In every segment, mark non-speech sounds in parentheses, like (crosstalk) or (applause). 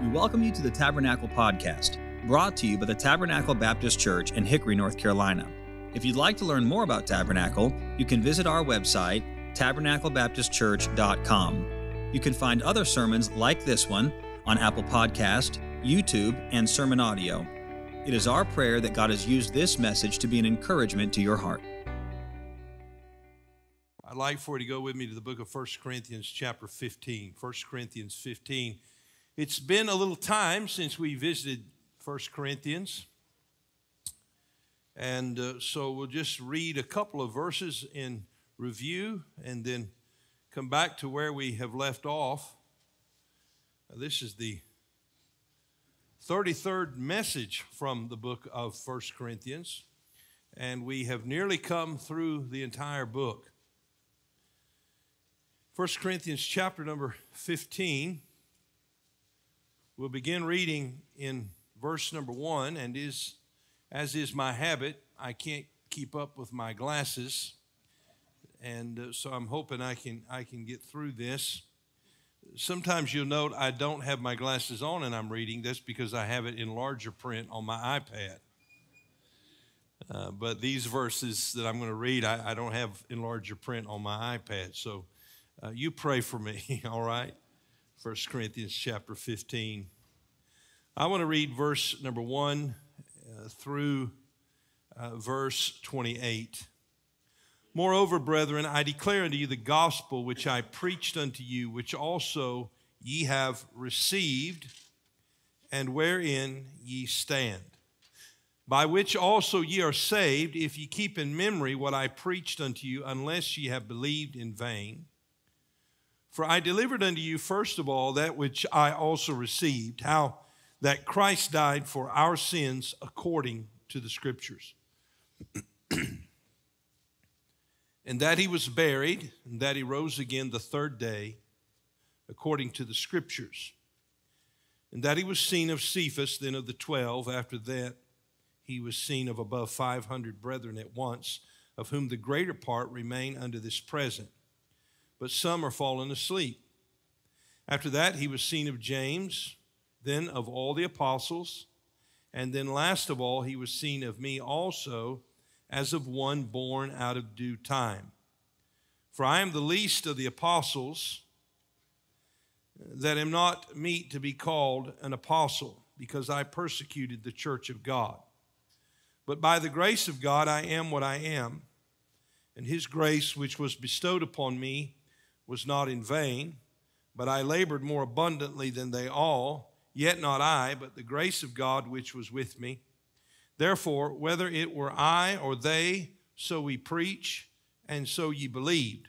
We welcome you to the Tabernacle Podcast, brought to you by the Tabernacle Baptist Church in Hickory, North Carolina. If you'd like to learn more about Tabernacle, you can visit our website, tabernaclebaptistchurch.com. You can find other sermons like this one on Apple Podcast, YouTube, and Sermon Audio. It is our prayer that God has used this message to be an encouragement to your heart. I'd like for you to go with me to the book of 1 Corinthians, chapter 15. 1 Corinthians 15. It's been a little time since we visited 1 Corinthians. And uh, so we'll just read a couple of verses in review and then come back to where we have left off. This is the 33rd message from the book of 1 Corinthians, and we have nearly come through the entire book. 1 Corinthians chapter number 15. We'll begin reading in verse number 1 and is as is my habit, I can't keep up with my glasses. And uh, so I'm hoping I can I can get through this. Sometimes you'll note I don't have my glasses on and I'm reading. That's because I have it in larger print on my iPad. Uh, but these verses that I'm going to read, I, I, don't have in larger print on my iPad. So uh, you pray for me, (laughs) all right? 1 Corinthians chapter 15. I want to read verse number 1 uh, through uh, verse 28. Moreover, brethren, I declare unto you the gospel which I preached unto you, which also ye have received, and wherein ye stand. By which also ye are saved, if ye keep in memory what I preached unto you, unless ye have believed in vain. For I delivered unto you first of all that which I also received, how that Christ died for our sins according to the Scriptures, (clears throat) and that he was buried, and that he rose again the third day according to the Scriptures, and that he was seen of Cephas, then of the twelve. After that, he was seen of above 500 brethren at once, of whom the greater part remain unto this present but some are fallen asleep. After that, he was seen of James, then of all the apostles, and then last of all, he was seen of me also, as of one born out of due time. For I am the least of the apostles, that am not meet to be called an apostle, because I persecuted the church of God. But by the grace of God, I am what I am, and his grace, which was bestowed upon me, was not in vain, but I labored more abundantly than they all, yet not I, but the grace of God which was with me. Therefore, whether it were I or they, so we preach, and so ye believed.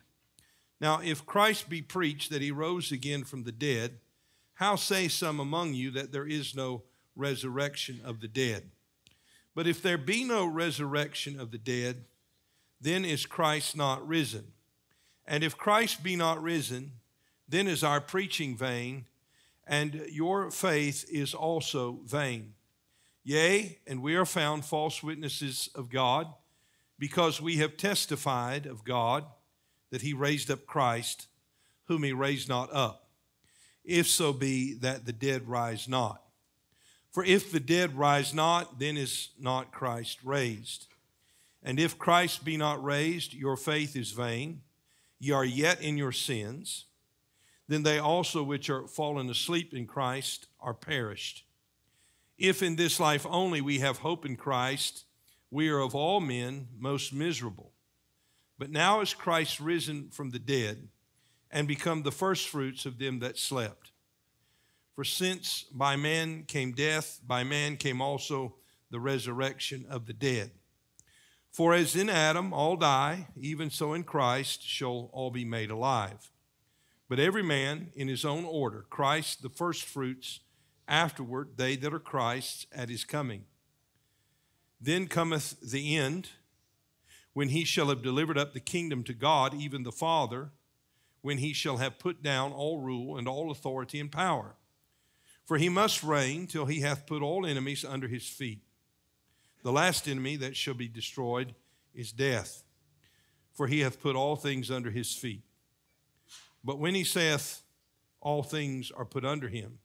Now, if Christ be preached that he rose again from the dead, how say some among you that there is no resurrection of the dead? But if there be no resurrection of the dead, then is Christ not risen? And if Christ be not risen, then is our preaching vain, and your faith is also vain. Yea, and we are found false witnesses of God, because we have testified of God that he raised up Christ, whom he raised not up, if so be that the dead rise not. For if the dead rise not, then is not Christ raised. And if Christ be not raised, your faith is vain ye are yet in your sins, then they also which are fallen asleep in Christ are perished. If in this life only we have hope in Christ, we are of all men most miserable. But now is Christ risen from the dead and become the firstfruits of them that slept. For since by man came death, by man came also the resurrection of the dead. For as in Adam all die, even so in Christ shall all be made alive. But every man in his own order Christ the firstfruits, afterward they that are Christ's at his coming. Then cometh the end, when he shall have delivered up the kingdom to God, even the Father, when he shall have put down all rule and all authority and power. For he must reign till he hath put all enemies under his feet. The last enemy that shall be destroyed is death, for he hath put all things under his feet. But when he saith, All things are put under him,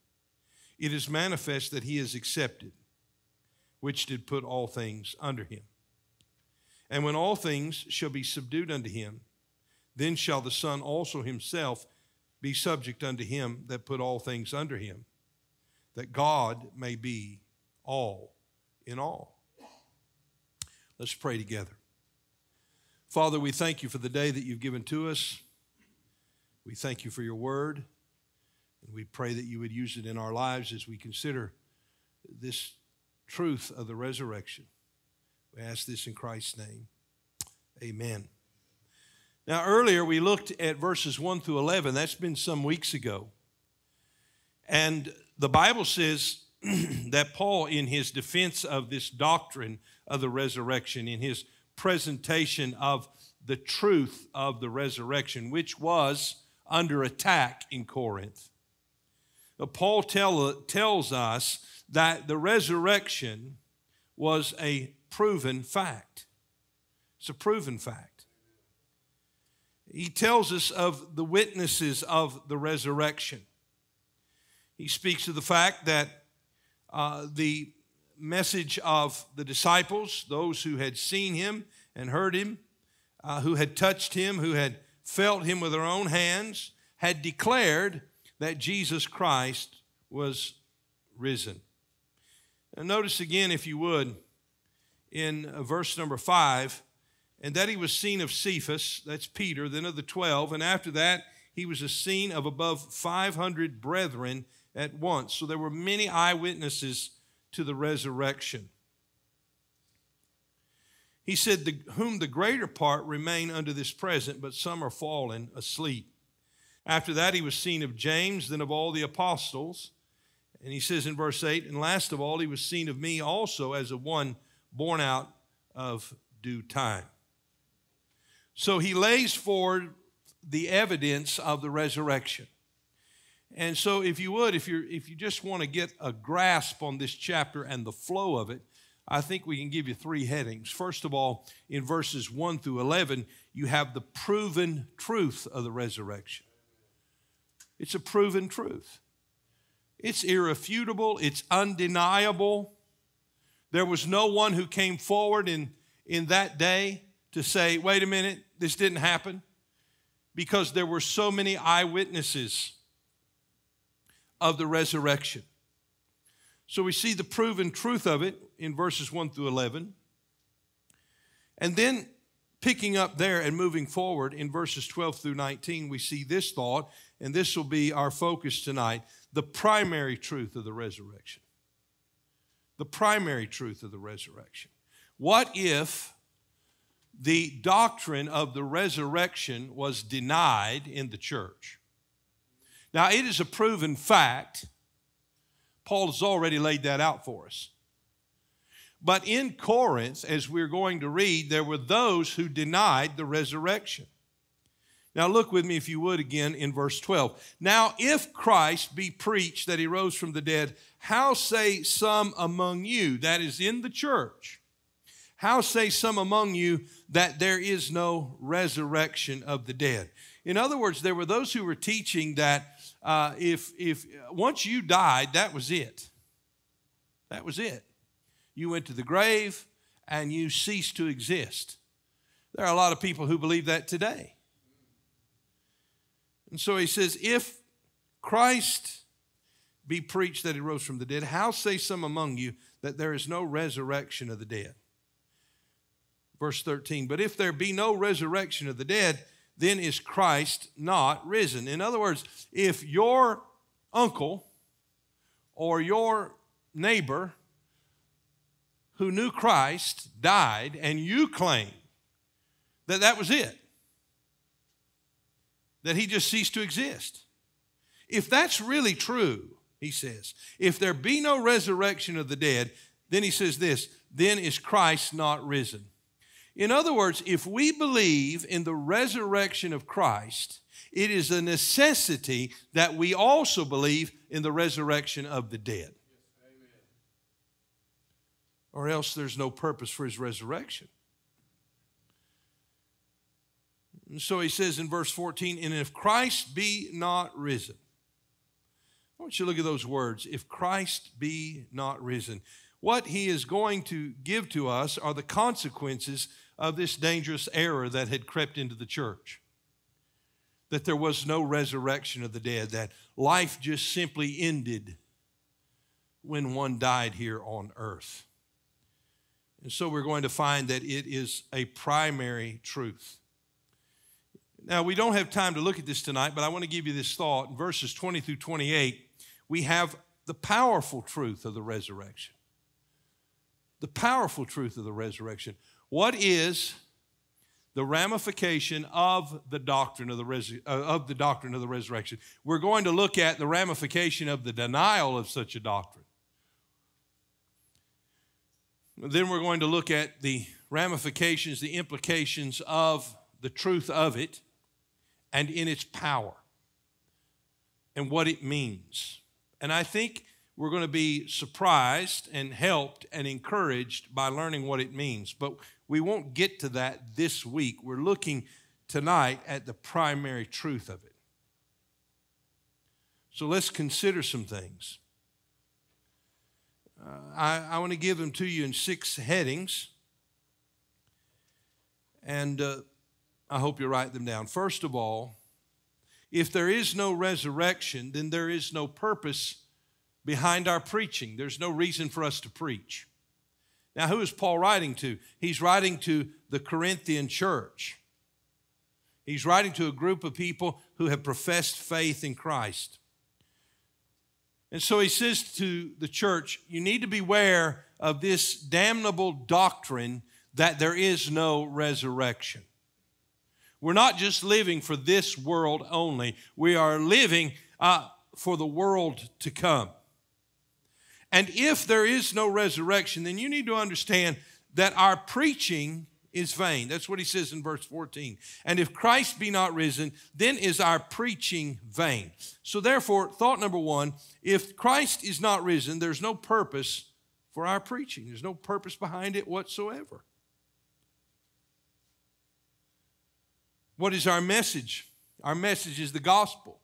it is manifest that he is accepted, which did put all things under him. And when all things shall be subdued unto him, then shall the Son also himself be subject unto him that put all things under him, that God may be all in all. Let's pray together. Father, we thank you for the day that you've given to us. We thank you for your word. And we pray that you would use it in our lives as we consider this truth of the resurrection. We ask this in Christ's name. Amen. Now, earlier we looked at verses 1 through 11. That's been some weeks ago. And the Bible says (clears throat) that Paul, in his defense of this doctrine of the resurrection, in his presentation of the truth of the resurrection, which was under attack in Corinth, Paul tell, tells us that the resurrection was a proven fact. It's a proven fact. He tells us of the witnesses of the resurrection. He speaks of the fact that uh, the message of the disciples, those who had seen him and heard him, uh, who had touched him, who had felt him with their own hands, had declared that Jesus Christ was risen. And notice again, if you would, in uh, verse number five, and that he was seen of Cephas, that's Peter, then of the twelve, and after that he was a seen of above 500 brethren at once. So there were many eyewitnesses to the resurrection. He said, the, Whom the greater part remain under this present, but some are fallen asleep. After that, he was seen of James, then of all the apostles. And he says in verse 8, And last of all, he was seen of me also as a one born out of due time. So he lays forward the evidence of the resurrection. And so, if you would, if, you if you just want to get a grasp on this chapter and the flow of it, I think we can give you three headings. First of all, in verses 1 through 11, you have the proven truth of the resurrection. It's a proven truth. It's irrefutable, it's undeniable. There was no one who came forward in, in that day to say, wait a minute, this didn't happen, because there were so many eyewitnesses of the resurrection. So we see the proven truth of it in verses 1 through 11. And then picking up there and moving forward in verses 12 through 19, we see this thought and this will be our focus tonight the primary truth of the resurrection. The primary truth of the resurrection. What if the doctrine of the resurrection was denied in the church? Now, it is a proven fact. Paul has already laid that out for us. But in Corinth, as we're going to read, there were those who denied the resurrection. Now, look with me, if you would, again in verse 12. Now, if Christ be preached that he rose from the dead, how say some among you, that is in the church, how say some among you that there is no resurrection of the dead? In other words, there were those who were teaching that uh, if, if once you died, that was it. That was it. You went to the grave and you ceased to exist. There are a lot of people who believe that today. And so he says, If Christ be preached that he rose from the dead, how say some among you that there is no resurrection of the dead? Verse 13, but if there be no resurrection of the dead, then is Christ not risen. In other words, if your uncle or your neighbor who knew Christ died and you claim that that was it, that he just ceased to exist. If that's really true, he says, if there be no resurrection of the dead, then he says this, then is Christ not risen. In other words, if we believe in the resurrection of Christ, it is a necessity that we also believe in the resurrection of the dead. Or else there's no purpose for his resurrection. And so he says in verse 14, and if Christ be not risen, I want you to look at those words. If Christ be not risen, what he is going to give to us are the consequences of this dangerous error that had crept into the church. That there was no resurrection of the dead, that life just simply ended when one died here on earth. And so we're going to find that it is a primary truth. Now, we don't have time to look at this tonight, but I want to give you this thought. In verses 20 through 28, we have the powerful truth of the resurrection. The powerful truth of the resurrection. What is the ramification of the doctrine of the, uh, of the doctrine of the resurrection? We're going to look at the ramification of the denial of such a doctrine. Then we're going to look at the ramifications, the implications of the truth of it and in its power and what it means. And I think we're going to be surprised and helped and encouraged by learning what it means. But we won't get to that this week. We're looking tonight at the primary truth of it. So let's consider some things. Uh, I, I want to give them to you in six headings. And uh, I hope you write them down. First of all, if there is no resurrection, then there is no purpose behind our preaching. There's no reason for us to preach. Now, who is Paul writing to? He's writing to the Corinthian church. He's writing to a group of people who have professed faith in Christ. And so he says to the church, You need to beware of this damnable doctrine that there is no resurrection. We're not just living for this world only, we are living uh, for the world to come. And if there is no resurrection, then you need to understand that our preaching is vain. That's what he says in verse 14. And if Christ be not risen, then is our preaching vain. So, therefore, thought number one if Christ is not risen, there's no purpose for our preaching, there's no purpose behind it whatsoever. What is our message? Our message is the gospel.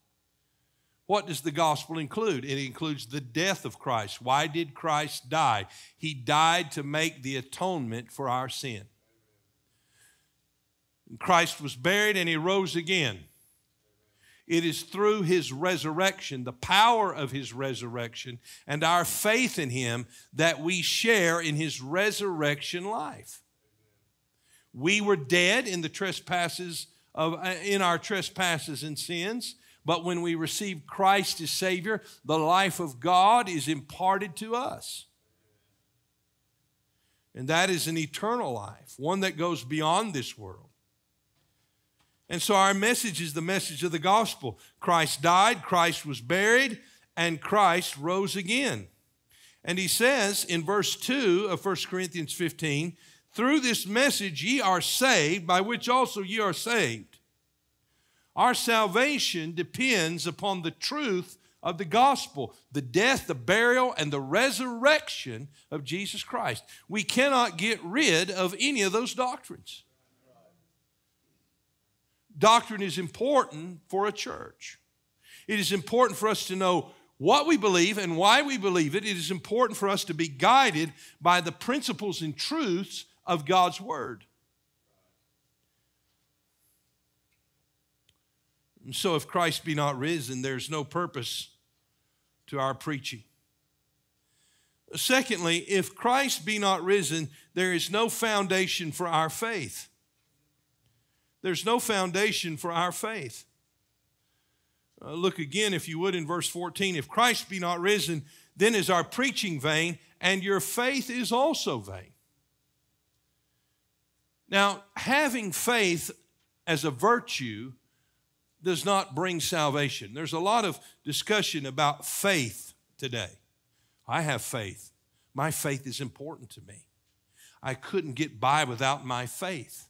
What does the gospel include? It includes the death of Christ. Why did Christ die? He died to make the atonement for our sin. Christ was buried and he rose again. It is through his resurrection, the power of his resurrection, and our faith in him that we share in his resurrection life. We were dead in the trespasses of uh, in our trespasses and sins, but when we receive Christ as Savior, the life of God is imparted to us. And that is an eternal life, one that goes beyond this world. And so our message is the message of the gospel. Christ died, Christ was buried, and Christ rose again. And he says in verse 2 of 1 Corinthians 15, through this message ye are saved, by which also ye are saved. Our salvation depends upon the truth of the gospel, the death, the burial, and the resurrection of Jesus Christ. We cannot get rid of any of those doctrines. Doctrine is important for a church. It is important for us to know what we believe and why we believe it. It is important for us to be guided by the principles and truths of God's Word. And so, if Christ be not risen, there's no purpose to our preaching. Secondly, if Christ be not risen, there is no foundation for our faith. There's no foundation for our faith. Uh, look again, if you would, in verse 14. If Christ be not risen, then is our preaching vain, and your faith is also vain. Now, having faith as a virtue does not bring salvation. There's a lot of discussion about faith today. I have faith. My faith is important to me. I couldn't get by without my faith.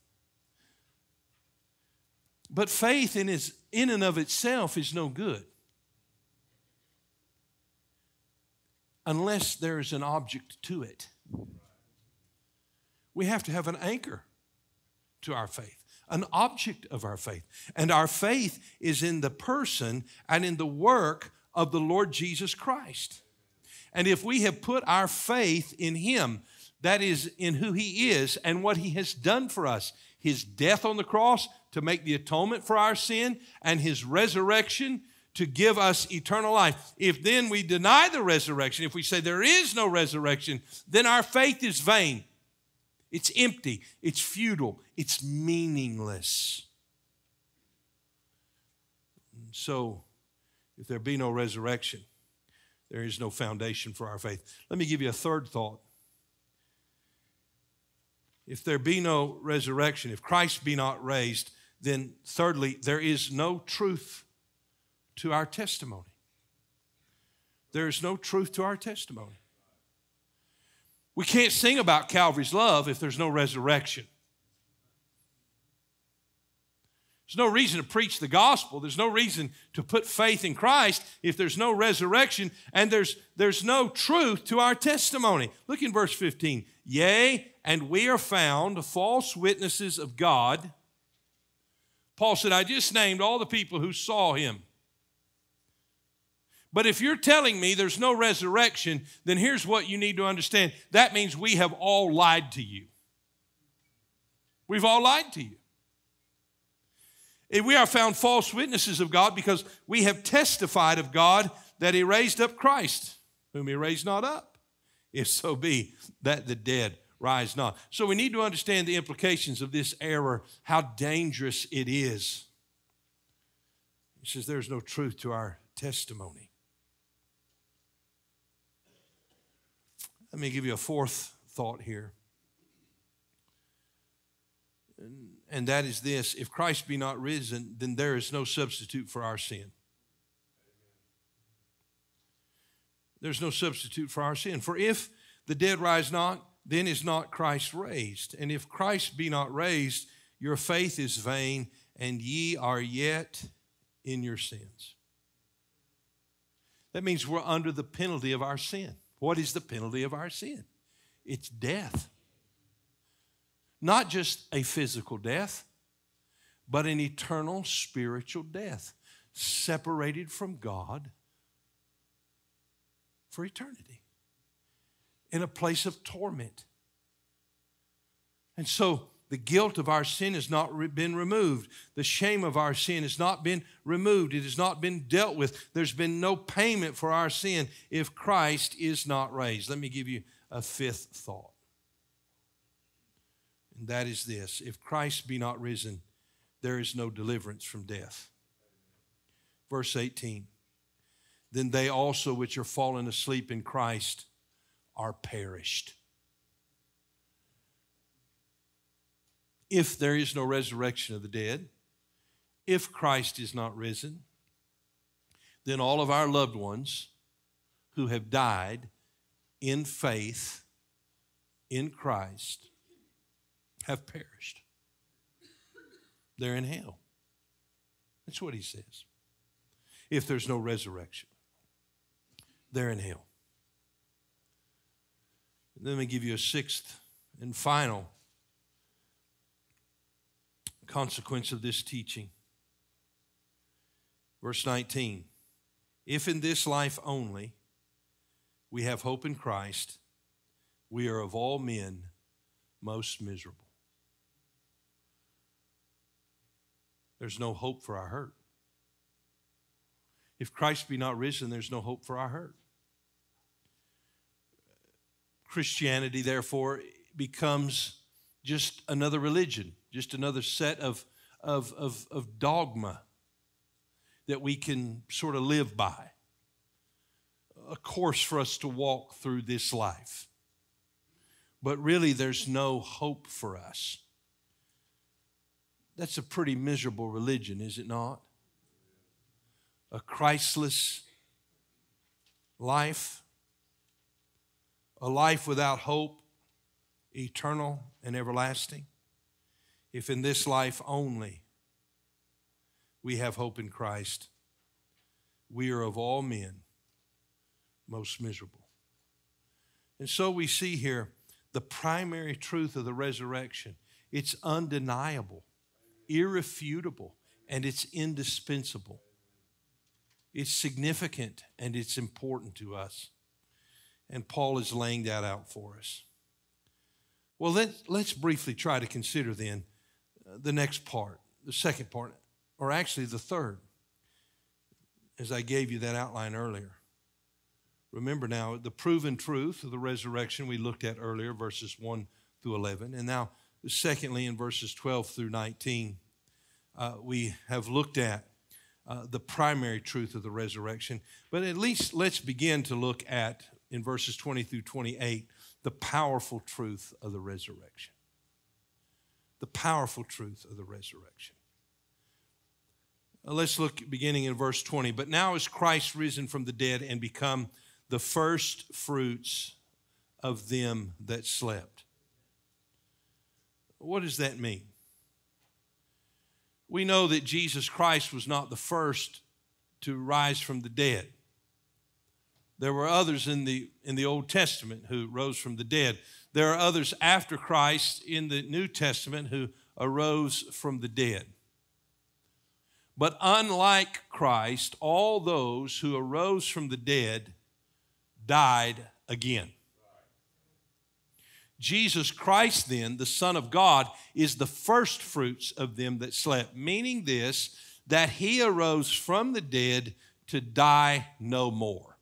But faith in, is, in and of itself is no good unless there is an object to it. We have to have an anchor to our faith, an object of our faith. And our faith is in the person and in the work of the Lord Jesus Christ. And if we have put our faith in Him, that is, in who He is and what He has done for us, His death on the cross to make the atonement for our sin, and His resurrection to give us eternal life. If then we deny the resurrection, if we say there is no resurrection, then our faith is vain. It's empty, it's futile, it's meaningless. So, if there be no resurrection, there is no foundation for our faith. Let me give you a third thought. If there be no resurrection, if Christ be not raised, then thirdly, there is no truth to our testimony. There is no truth to our testimony. We can't sing about Calvary's love if there's no resurrection. There's no reason to preach the gospel. There's no reason to put faith in Christ if there's no resurrection and there's, there's no truth to our testimony. Look in verse 15. Yea, and we are found false witnesses of God. Paul said, I just named all the people who saw him. But if you're telling me there's no resurrection, then here's what you need to understand that means we have all lied to you. We've all lied to you. We are found false witnesses of God because we have testified of God that He raised up Christ, whom He raised not up, if so be that the dead rise not. So we need to understand the implications of this error, how dangerous it is. He says there's no truth to our testimony. Let me give you a fourth thought here. And that is this if Christ be not risen, then there is no substitute for our sin. There's no substitute for our sin. For if the dead rise not, then is not Christ raised. And if Christ be not raised, your faith is vain, and ye are yet in your sins. That means we're under the penalty of our sin. What is the penalty of our sin? It's death. Not just a physical death, but an eternal spiritual death, separated from God for eternity in a place of torment. And so the guilt of our sin has not been removed. The shame of our sin has not been removed. It has not been dealt with. There's been no payment for our sin if Christ is not raised. Let me give you a fifth thought. And that is this if Christ be not risen, there is no deliverance from death. Verse 18 Then they also which are fallen asleep in Christ are perished. If there is no resurrection of the dead, if Christ is not risen, then all of our loved ones who have died in faith in Christ have perished. They're in hell. That's what he says. If there's no resurrection, they're in hell. Let me give you a sixth and final consequence of this teaching. Verse 19 If in this life only we have hope in Christ, we are of all men most miserable. There's no hope for our hurt. If Christ be not risen, there's no hope for our hurt. Christianity, therefore, becomes just another religion just another set of, of, of, of dogma that we can sort of live by, a course for us to walk through this life. But really, there's no hope for us. That's a pretty miserable religion, is it not? A Christless life, a life without hope, eternal and everlasting if in this life only we have hope in Christ, we are of all men most miserable. And so we see here the primary truth of the resurrection. It's undeniable, irrefutable, and it's indispensable. It's significant and it's important to us. And Paul is laying that out for us. Well, let, let's briefly try to consider then the next part, the second part, or actually the third, as I gave you that outline earlier. Remember now the proven truth of the resurrection we looked at earlier, verses 1 through 11. And now, secondly, in verses 12 through 19, uh, we have looked at uh, the primary truth of the resurrection. But at least let's begin to look at, in verses 20 through 28, the powerful truth of the resurrection. The powerful truth of the resurrection. Uh, let's look beginning in verse 20. But now is Christ risen from the dead and become the first fruits of them that slept. What does that mean? We know that Jesus Christ was not the first to rise from the dead. There were others in the, in the Old Testament who rose from the dead. There are others after Christ in the New Testament who arose from the dead. But unlike Christ, all those who arose from the dead died again. Jesus Christ, then, the Son of God, is the first fruits of them that slept, meaning this, that he arose from the dead to die no more.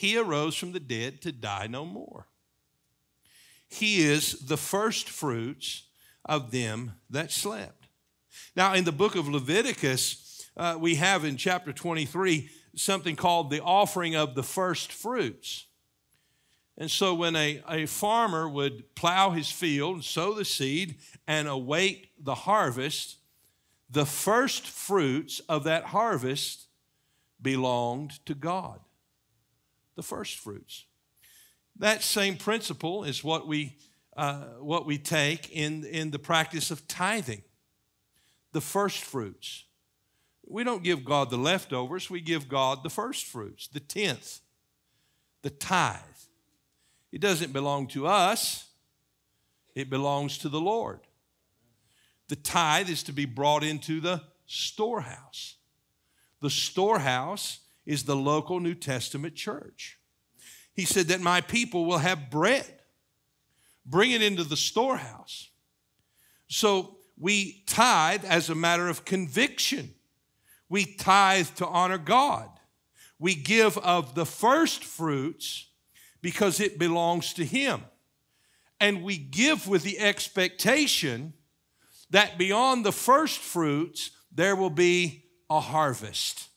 He arose from the dead to die no more. He is the first fruits of them that slept. Now, in the book of Leviticus, uh, we have in chapter 23 something called the offering of the first fruits. And so when a, a farmer would plow his field, sow the seed, and await the harvest, the first fruits of that harvest belonged to God. The first fruits. That same principle is what we, uh, what we take in, in the practice of tithing. The first fruits. We don't give God the leftovers, we give God the first fruits, the tenth, the tithe. It doesn't belong to us, it belongs to the Lord. The tithe is to be brought into the storehouse. The storehouse is the local New Testament church. He said that my people will have bread. Bring it into the storehouse. So we tithe as a matter of conviction. We tithe to honor God. We give of the first fruits because it belongs to Him. And we give with the expectation that beyond the first fruits, there will be a harvest.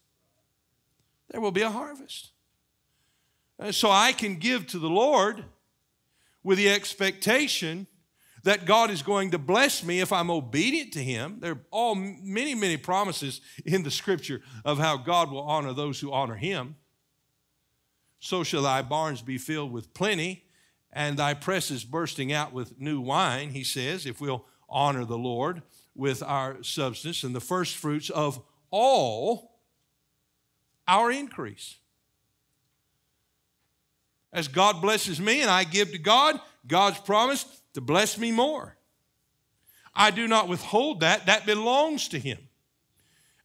There will be a harvest. And so I can give to the Lord with the expectation that God is going to bless me if I'm obedient to Him. There are all many, many promises in the scripture of how God will honor those who honor Him so shall thy barns be filled with plenty, and thy presses bursting out with new wine, he says, if we'll honor the Lord with our substance and the first fruits of all our increase. As God blesses me and I give to God, God's promised to bless me more. I do not withhold that, that belongs to Him.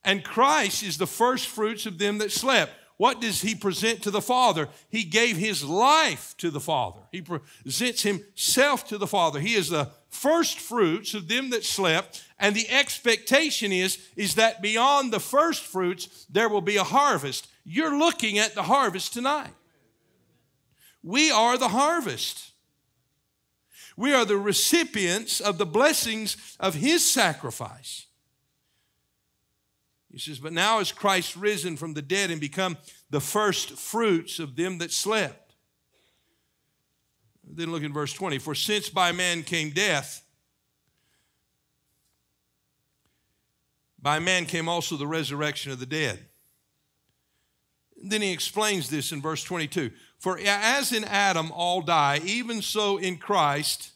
And Christ is the first fruits of them that slept what does he present to the Father? He gave his life to the Father. He presents himself to the Father. He is the first fruits of them that slept, and the expectation is, is that beyond the first fruits, there will be a harvest. You're looking at the harvest tonight. We are the harvest. We are the recipients of the blessings of his sacrifice. He says, But now is Christ risen from the dead and become the first fruits of them that slept. Then look in verse 20. For since by man came death, by man came also the resurrection of the dead. Then he explains this in verse 22. For as in Adam all die, even so in Christ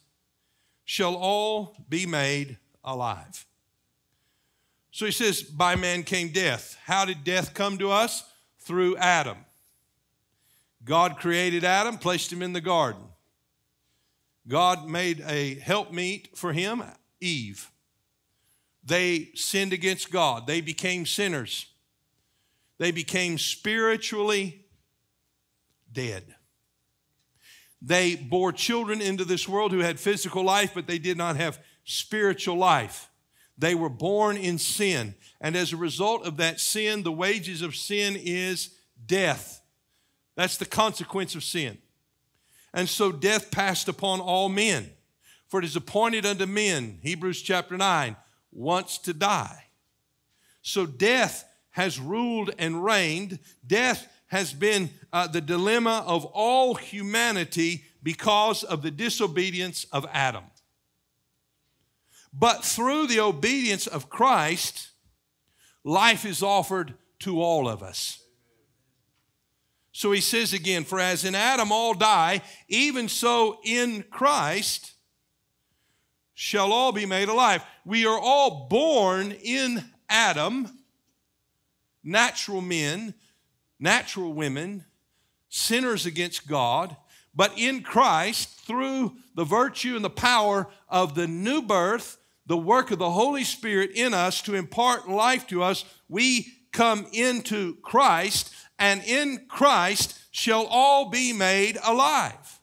shall all be made alive. So he says, By man came death. How did death come to us? Through Adam. God created Adam, placed him in the garden. God made a helpmeet for him, Eve. They sinned against God, they became sinners. they became spiritually dead. They bore children into this world who had physical life, but they did not have spiritual life. They were born in sin. And as a result of that sin, the wages of sin is death. That's the consequence of sin. And so death passed upon all men. For it is appointed unto men, Hebrews chapter 9, once to die. So death has ruled and reigned. Death has been uh, the dilemma of all humanity because of the disobedience of Adam. But through the obedience of Christ, life is offered to all of us. So he says again, For as in Adam all die, even so in Christ shall all be made alive. We are all born in Adam, natural men, natural women, sinners against God, but in Christ, through the virtue and the power of the new birth, the work of the Holy Spirit in us to impart life to us, we come into Christ, and in Christ shall all be made alive.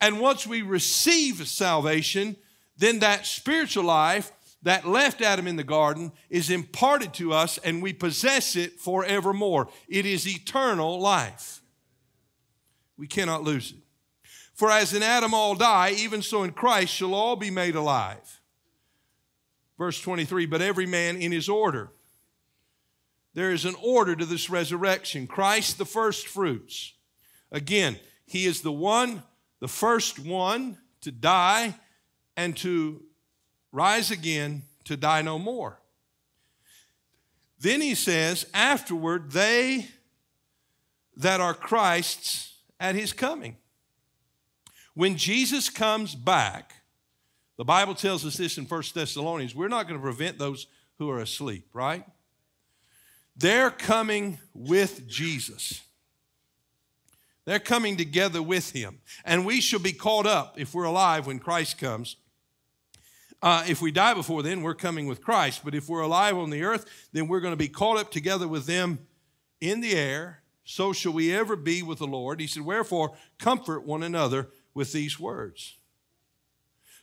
And once we receive salvation, then that spiritual life that left Adam in the garden is imparted to us and we possess it forevermore. It is eternal life. We cannot lose it. For as in Adam all die, even so in Christ shall all be made alive. Verse 23 But every man in his order. There is an order to this resurrection. Christ, the first fruits. Again, he is the one, the first one to die and to rise again to die no more. Then he says, afterward, they that are Christ's at his coming. When Jesus comes back, the Bible tells us this in 1 Thessalonians we're not going to prevent those who are asleep, right? They're coming with Jesus. They're coming together with him. And we shall be caught up if we're alive when Christ comes uh, if we die before then, we're coming with Christ. But if we're alive on the earth, then we're going to be caught up together with them in the air. So shall we ever be with the Lord. He said, Wherefore, comfort one another with these words.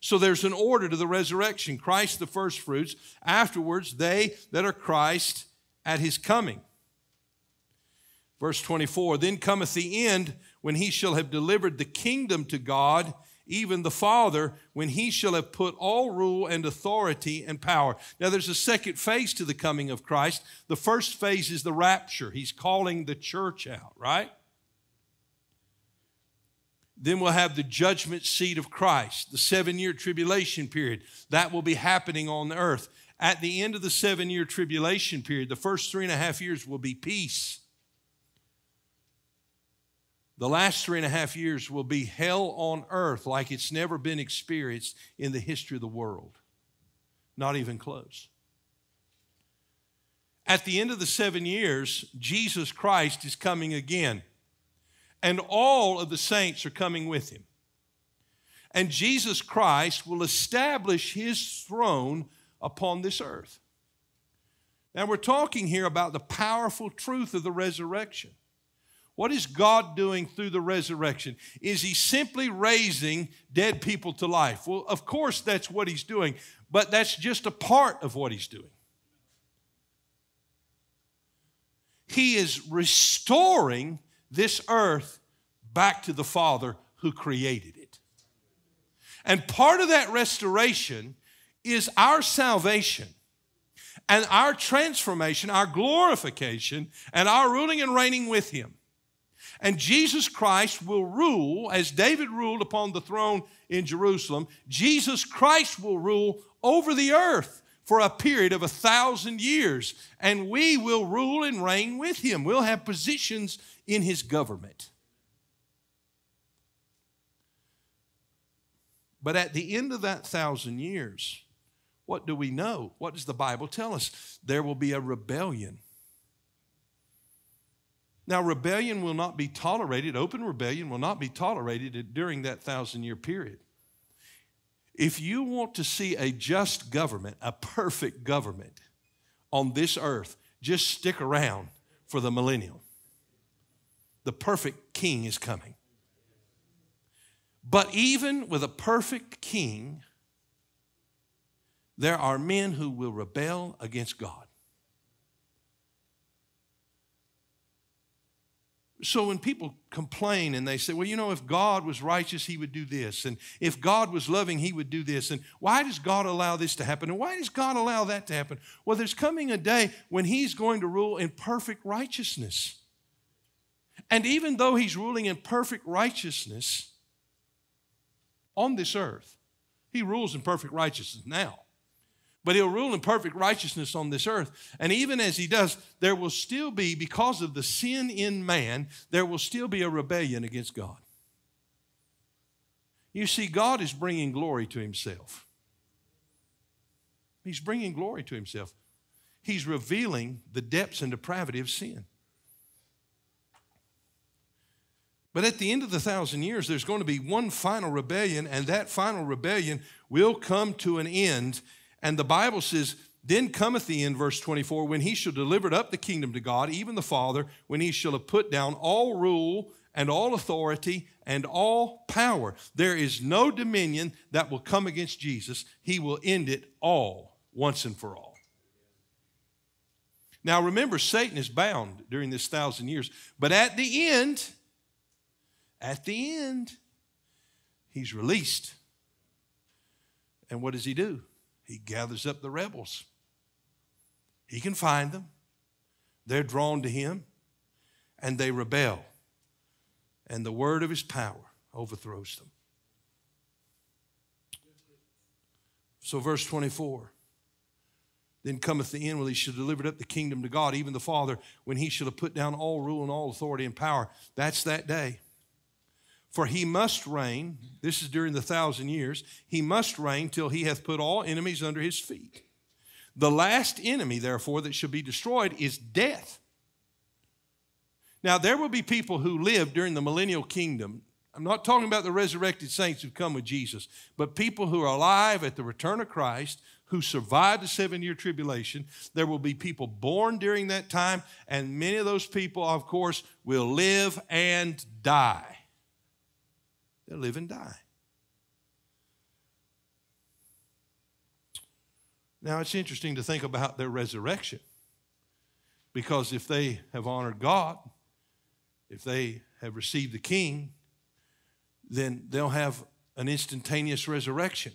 So there's an order to the resurrection Christ the first fruits, afterwards, they that are Christ at his coming. Verse 24 Then cometh the end when he shall have delivered the kingdom to God even the Father, when he shall have put all rule and authority and power. Now, there's a second phase to the coming of Christ. The first phase is the rapture. He's calling the church out, right? Then we'll have the judgment seat of Christ, the seven year tribulation period. That will be happening on the earth. At the end of the seven year tribulation period, the first three and a half years will be peace. The last three and a half years will be hell on earth like it's never been experienced in the history of the world. Not even close. At the end of the seven years, Jesus Christ is coming again, and all of the saints are coming with him. And Jesus Christ will establish his throne upon this earth. Now, we're talking here about the powerful truth of the resurrection. What is God doing through the resurrection? Is He simply raising dead people to life? Well, of course, that's what He's doing, but that's just a part of what He's doing. He is restoring this earth back to the Father who created it. And part of that restoration is our salvation and our transformation, our glorification, and our ruling and reigning with Him. And Jesus Christ will rule, as David ruled upon the throne in Jerusalem, Jesus Christ will rule over the earth for a period of a thousand years. And we will rule and reign with him. We'll have positions in his government. But at the end of that thousand years, what do we know? What does the Bible tell us? There will be a rebellion now, rebellion will not be tolerated, open rebellion will not be tolerated during that thousand year period. If you want to see a just government, a perfect government on this earth, just stick around for the millennium. The perfect king is coming. But even with a perfect king, there are men who will rebel against God. So when people complain and they say, well, you know, if God was righteous, he would do this. And if God was loving, he would do this. And why does God allow this to happen? And why does God allow that to happen? Well, there's coming a day when he's going to rule in perfect righteousness. And even though he's ruling in perfect righteousness on this earth, he rules in perfect righteousness now but he'll rule in perfect righteousness on this earth. And even as he does, there will still be, because of the sin in man, there will still be a rebellion against God. You see, God is bringing glory to himself. He's bringing glory to himself. He's revealing the depths and depravity of sin. But at the end of the thousand years, there's going to be one final rebellion, and that final rebellion will come to an end and the Bible says, then cometh the end, verse 24, when he shall deliver up the kingdom to God, even the Father, when he shall have put down all rule and all authority and all power. There is no dominion that will come against Jesus. He will end it all once and for all. Now remember, Satan is bound during this thousand years, but at the end, at the end, he's released. And what does he do? He gathers up the rebels. He can find them. They're drawn to him and they rebel. And the word of his power overthrows them. So, verse 24 Then cometh the end when he shall deliver up the kingdom to God, even the Father, when he shall have put down all rule and all authority and power. That's that day. For he must reign, this is during the thousand years, he must reign till he hath put all enemies under his feet. The last enemy, therefore, that shall be destroyed is death. Now, there will be people who live during the millennial kingdom. I'm not talking about the resurrected saints who come with Jesus, but people who are alive at the return of Christ, who survived the seven year tribulation. There will be people born during that time, and many of those people, of course, will live and die. They'll live and die. Now, it's interesting to think about their resurrection because if they have honored God, if they have received the King, then they'll have an instantaneous resurrection.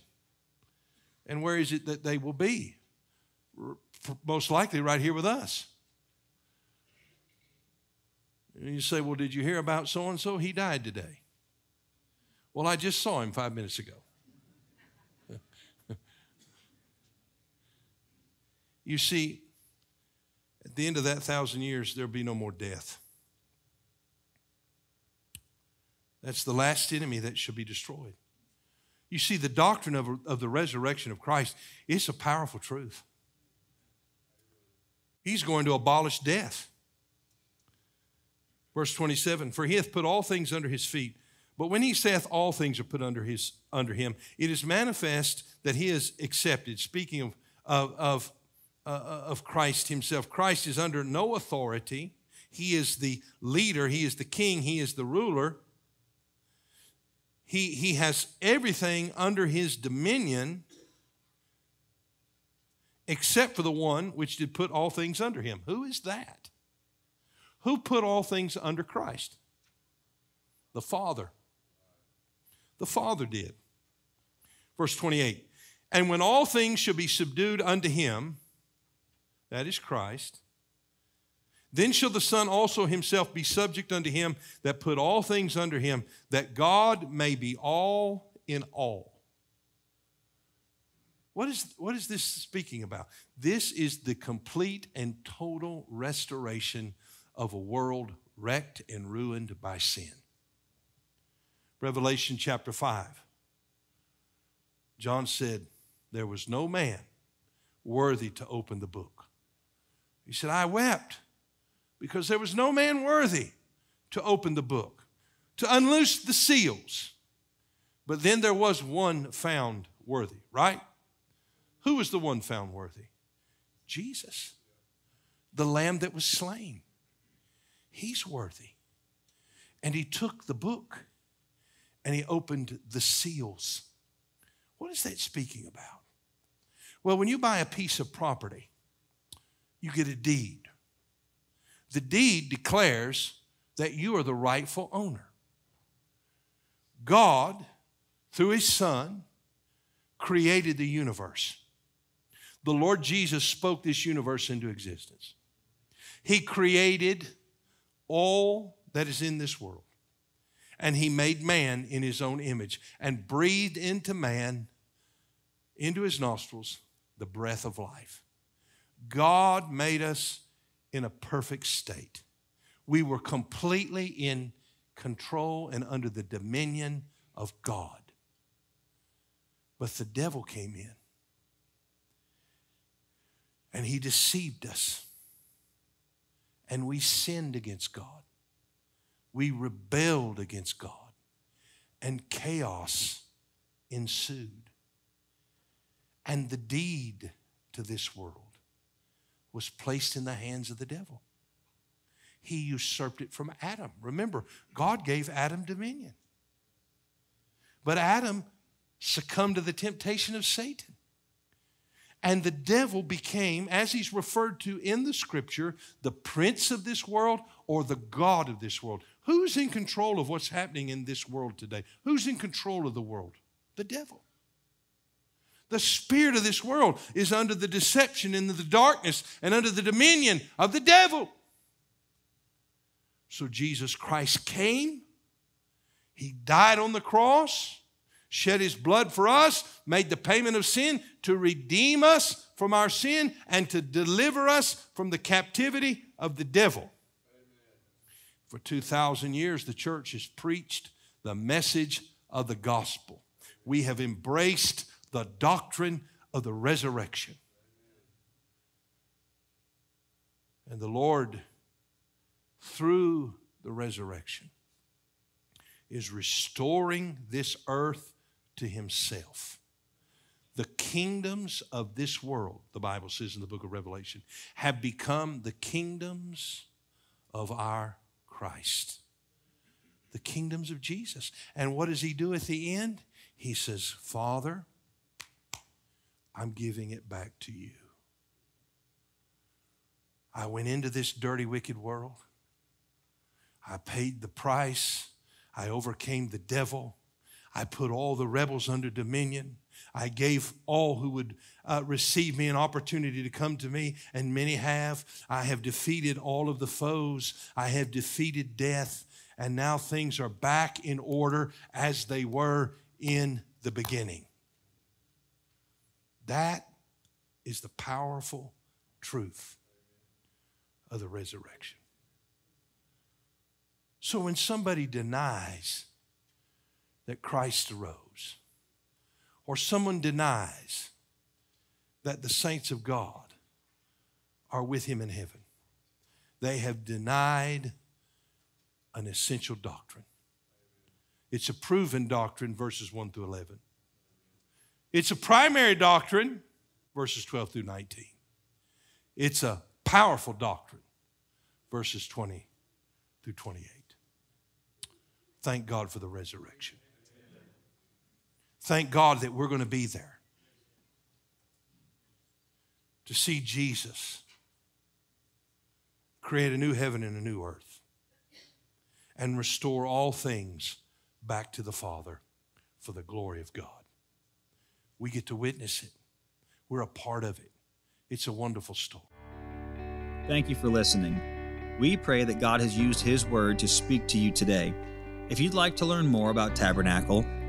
And where is it that they will be? Most likely right here with us. And you say, Well, did you hear about so and so? He died today. Well, I just saw him five minutes ago. you see, at the end of that thousand years, there'll be no more death. That's the last enemy that shall be destroyed. You see, the doctrine of, of the resurrection of Christ is a powerful truth. He's going to abolish death. Verse 27 For he hath put all things under his feet. But when he saith all things are put under, his, under him, it is manifest that he is accepted. Speaking of, of, of, uh, of Christ himself, Christ is under no authority. He is the leader, he is the king, he is the ruler. He, he has everything under his dominion except for the one which did put all things under him. Who is that? Who put all things under Christ? The Father. The Father did. Verse 28 And when all things shall be subdued unto him, that is Christ, then shall the Son also himself be subject unto him that put all things under him, that God may be all in all. What is, what is this speaking about? This is the complete and total restoration of a world wrecked and ruined by sin. Revelation chapter 5. John said, There was no man worthy to open the book. He said, I wept because there was no man worthy to open the book, to unloose the seals. But then there was one found worthy, right? Who was the one found worthy? Jesus. the lamb that was slain. He's worthy. And he took the book and he opened the seals. What is that speaking about? Well, when you buy a piece of property, you get a deed. The deed declares that you are the rightful owner. God, through his Son, created the universe. The Lord Jesus spoke this universe into existence. He created all that is in this world. And he made man in his own image and breathed into man, into his nostrils, the breath of life. God made us in a perfect state. We were completely in control and under the dominion of God. But the devil came in and he deceived us. And we sinned against God. We rebelled against God. And chaos ensued. And the deed to this world was placed in the hands of the devil. He usurped it from Adam. Remember, God gave Adam dominion. But Adam succumbed to the temptation of Satan. And the devil became, as he's referred to in the scripture, the prince of this world or the God of this world. Who's in control of what's happening in this world today? Who's in control of the world? The devil. The spirit of this world is under the deception and the darkness and under the dominion of the devil. So Jesus Christ came, He died on the cross shed his blood for us, made the payment of sin to redeem us from our sin and to deliver us from the captivity of the devil. For 2,000 years, the church has preached the message of the gospel. We have embraced the doctrine of the resurrection. And the Lord, through the resurrection, is restoring this earth to himself. The kingdoms of this world, the Bible says in the book of Revelation, have become the kingdoms of our Christ. The kingdoms of Jesus. And what does he do at the end? He says, Father, I'm giving it back to you. I went into this dirty, wicked world. I paid the price. I overcame the devil. I put all the rebels under dominion. I gave all who would uh, receive me an opportunity to come to me, and many have. I have defeated all of the foes. I have defeated death, and now things are back in order as they were in the beginning. That is the powerful truth of the resurrection. So when somebody denies that Christ arose, or someone denies that the saints of God are with him in heaven, they have denied an essential doctrine. It's a proven doctrine, verses 1 through 11. It's a primary doctrine, verses 12 through 19. It's a powerful doctrine, verses 20 through 28. Thank God for the resurrection. Thank God that we're going to be there to see Jesus create a new heaven and a new earth and restore all things back to the Father for the glory of God. We get to witness it, we're a part of it. It's a wonderful story. Thank you for listening. We pray that God has used His Word to speak to you today. If you'd like to learn more about Tabernacle,